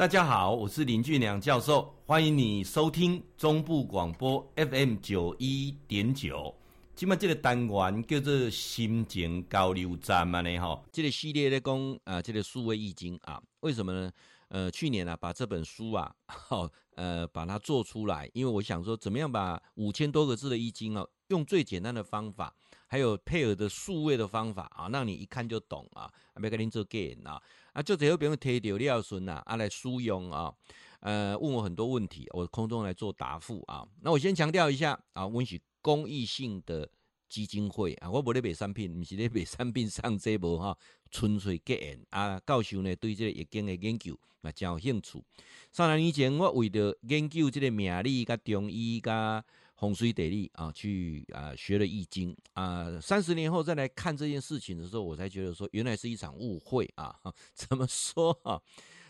大家好，我是林俊良教授，欢迎你收听中部广播 FM 九一点九。今麦这个单元叫做心情交流站嘛呢哈，这个系列咧讲啊，这个数位易经啊，为什么呢？呃，去年啊，把这本书啊，好呃，把它做出来，因为我想说，怎么样把五千多个字的易经啊，用最简单的方法，还有配合的数位的方法啊，让你一看就懂啊，别跟您做 g a 啊。啊，就这后边提到廖顺呐，啊来书用啊，呃，问我很多问题，我空中来做答复啊。那我先强调一下啊，我是公益性的基金会啊，我不咧卖产品，不是咧卖产品上这无哈，纯粹结缘啊。教授呢对这个疫情的研究嘛真有兴趣。三十年前，我为了研究这个名理、甲中医、甲风水地理啊，去啊学了易经啊。三十年后再来看这件事情的时候，我才觉得说，原来是一场误会啊。怎么说啊？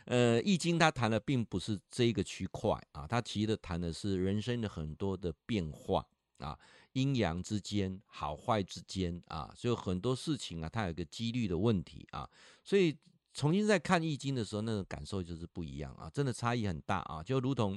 呃，易经它谈的并不是这一个区块啊，它其实谈的是人生的很多的变化啊，阴阳之间、好坏之间啊，所以很多事情啊，它有一个几率的问题啊。所以重新再看易经的时候，那个感受就是不一样啊，真的差异很大啊，就如同。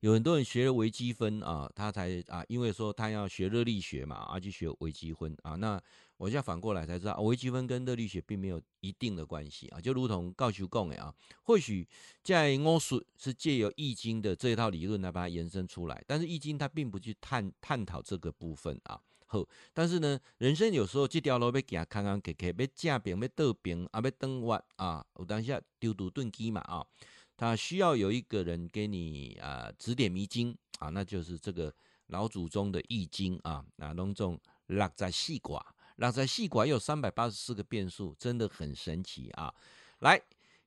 有很多人学了微积分啊，他才啊，因为说他要学热力学嘛，啊去学微积分啊。那我现在反过来才知道，微积分跟热力学并没有一定的关系啊。就如同教授讲的啊，或许在巫术是借由易经的这一套理论来把它延伸出来，但是易经它并不去探探讨这个部分啊。好，但是呢，人生有时候这条路要行坎坎坷坷，要正平要倒平啊，要转弯啊，有当下丢赌钝机嘛啊。他需要有一个人给你啊、指点迷津啊，那就是这个老祖宗的易经啊，那隆重落在细卦，落在细卦有三百八十四个变数，真的很神奇啊！来，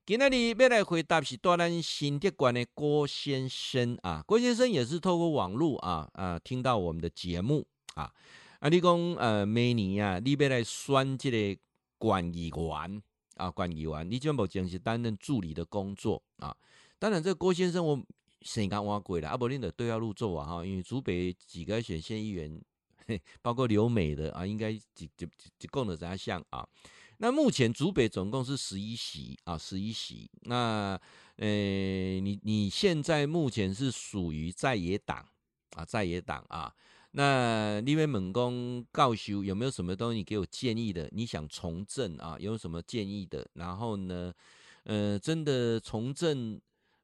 今天你要来回答是多兰新竹县的郭先生啊，郭先生也是透过网络啊啊听到我们的节目啊，啊，你讲呃每年啊，你要来选这个管理员。啊，管理员，你就目前是担任助理的工作啊。当然，这郭先生我先讲挖过了，阿伯林的对要入座啊哈。因为竹北几个选县议员，包括留美的啊，应该几几几共的这样啊。那目前竹北总共是十一席啊，十一席。那呃，你你现在目前是属于在野党啊，在野党啊。那立威猛攻告休有没有什么东西给我建议的？你想从政啊？有什么建议的？然后呢，呃，真的从政，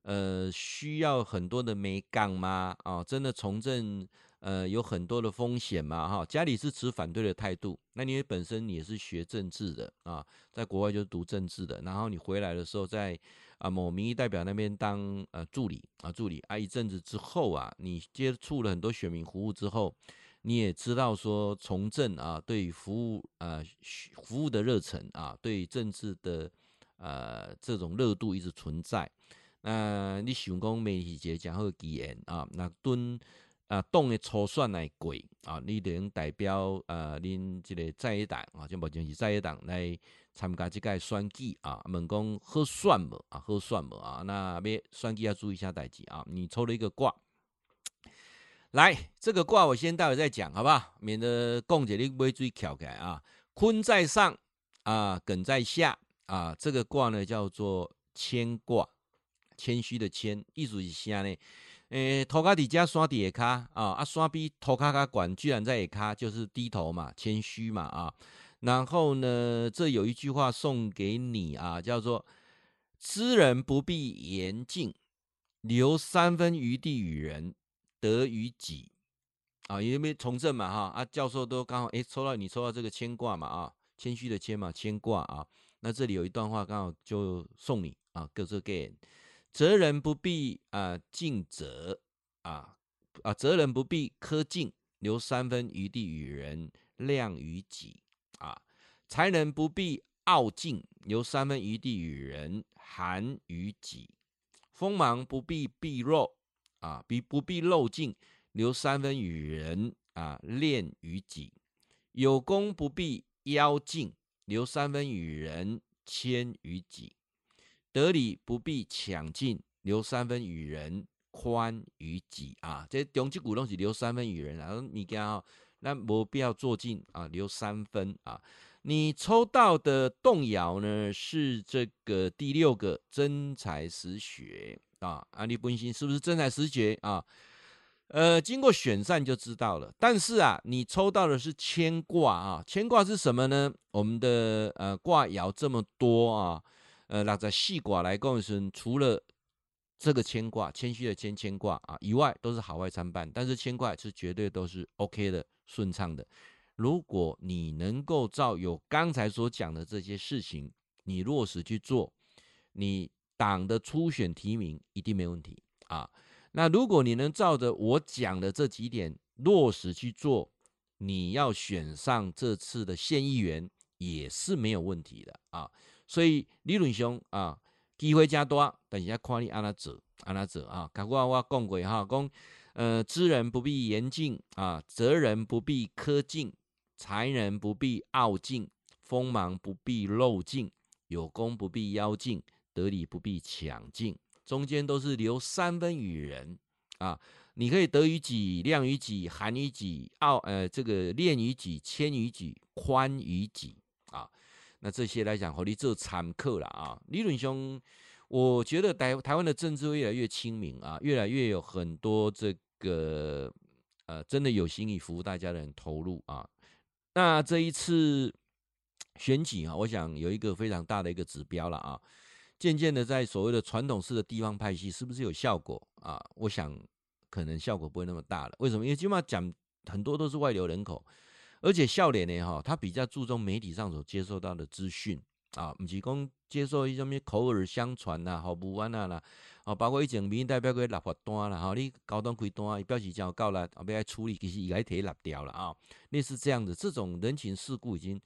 呃，需要很多的美感吗？啊，真的从政，呃，有很多的风险吗？哈，家里是持反对的态度。那你本身你也是学政治的啊，在国外就是读政治的，然后你回来的时候在。啊，某民意代表那边当呃助理啊，助理啊，一阵子之后啊，你接触了很多选民服务之后，你也知道说从政啊，对服务呃服务的热忱啊，对政治的呃这种热度一直存在。那你想讲咩是一个正好机缘啊，那蹲啊动的初选来过啊，你能代表呃恁这个在野党啊，就目前是在野党来。参加这个选举啊，问讲好选无啊，好选无啊？那要选举要注意一下代志啊。你抽了一个卦，来这个卦我先待会再讲，好不好？免得讲者你尾水翘起来啊。坤在上啊，艮在下啊。这个卦呢叫做谦卦，谦虚的谦，意思是啥呢？诶、头壳底加山底下卡啊，啊山比头壳卡管，居然在下卡，就是低头嘛，谦虚嘛啊。然后呢，这有一句话送给你啊，叫做“知人不必言尽，留三分余地与人，得于己”。啊，因为从政嘛，哈啊，教授都刚好诶抽到你抽到这个牵挂嘛，啊，谦虚的谦嘛，牵挂啊。那这里有一段话刚好就送你啊，各这个责人不必啊尽责啊啊，责人不必苛尽，留三分余地与人，谅于己。啊，才能不必傲尽，留三分余地与人，寒于己；锋芒不必毕露，啊，必不必露尽，留三分与人，啊，敛于己；有功不必邀尽，留三分与人，谦于己；得理不必抢尽，留三分与人，宽于己。啊，这中级股东是留三分与人，啊你看啊。那没必要做尽啊，留三分啊。你抽到的动爻呢是这个第六个真才实学啊，安利本心是不是真才实学啊？呃，经过选善就知道了。但是啊，你抽到的是谦卦啊，谦卦是什么呢？我们的呃卦爻这么多啊，呃，那在细卦来共生，除了这个牵挂，谦虚的谦牵挂啊以外，都是好坏参半。但是牵挂是绝对都是 OK 的，顺畅的。如果你能够照有刚才所讲的这些事情，你落实去做，你党的初选提名一定没问题啊。那如果你能照着我讲的这几点落实去做，你要选上这次的县议员也是没有问题的啊。所以理论上啊，机会加多，等一下看你安哪走，安哪走啊。刚刚我讲过哈，讲呃，知人不必言尽啊，责人不必苛尽，才人不必傲尽，锋芒不必露尽，有功不必邀尽，得理不必抢尽。中间都是留三分与人啊，你可以得于己，量于己，含于己，傲呃这个恋于己，谦于己，宽于己啊。那这些来讲，和你做参考了啊。理论上，我觉得台台湾的政治越来越亲民啊，越来越有很多这个呃真的有心以服务大家的人投入啊。那这一次选举啊，我想有一个非常大的一个指标了啊。渐渐的，在所谓的传统式的地方派系，是不是有效果啊？我想可能效果不会那么大了。为什么？因为基本上讲很多都是外流人口，而且笑脸呢，哈，他比较注重媒体上所接受到的资讯啊，不是讲接受一种口耳相传呐，好不完啊啦，啊，包括以前民代表个立法单啦，哈，你高端开单，伊表示交够了，啊，要来处理，其实伊来提立掉了啊，类似这样子这种人情世故已经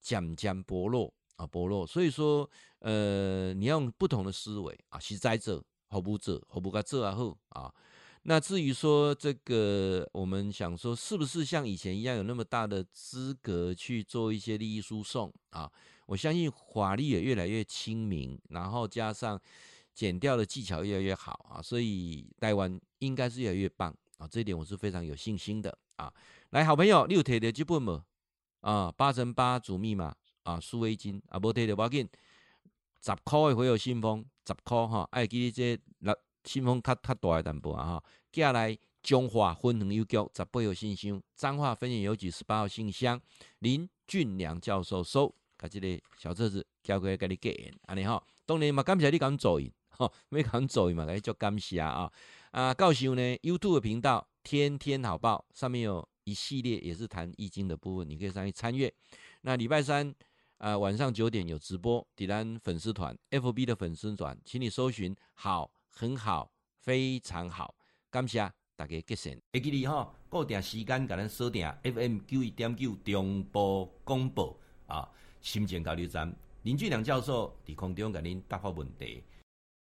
渐渐薄弱。啊，薄弱，所以说，呃，你要用不同的思维啊，实在者，好不者，好不该这啊好啊。那至于说这个，我们想说，是不是像以前一样有那么大的资格去做一些利益输送啊？我相信法律也越来越亲民，然后加上减调的技巧越来越好啊，所以台湾应该是越来越棒啊。这点我是非常有信心的啊。来，好朋友，你有摕到这本吗？啊，八乘八组密码。啊，数位金啊，无摕到要紧，十块的会有信封，十块哈，爱记得这那信封较较大一淡薄啊哈。接下来中华分园邮局十八号信箱，彰化分园邮局十八号信箱，林俊良教授收，把这个小册子交给给你给，安尼哈。当然嘛，感谢你敢做伊，哈，没敢做伊嘛，给你做感谢啊。啊，到时候呢，YouTube 频道天天好报上面有一系列也是谈易经的部分，你可以上去参阅。那礼拜三。啊、呃，晚上九点有直播，迪兰粉丝团，FB 的粉丝团，请你搜寻好，很好，非常好，感谢大家结善。会记得哈，固定时间给咱锁定 FM 九一点九中波广播啊，心情交流站林俊良教授伫空中给您答复问题。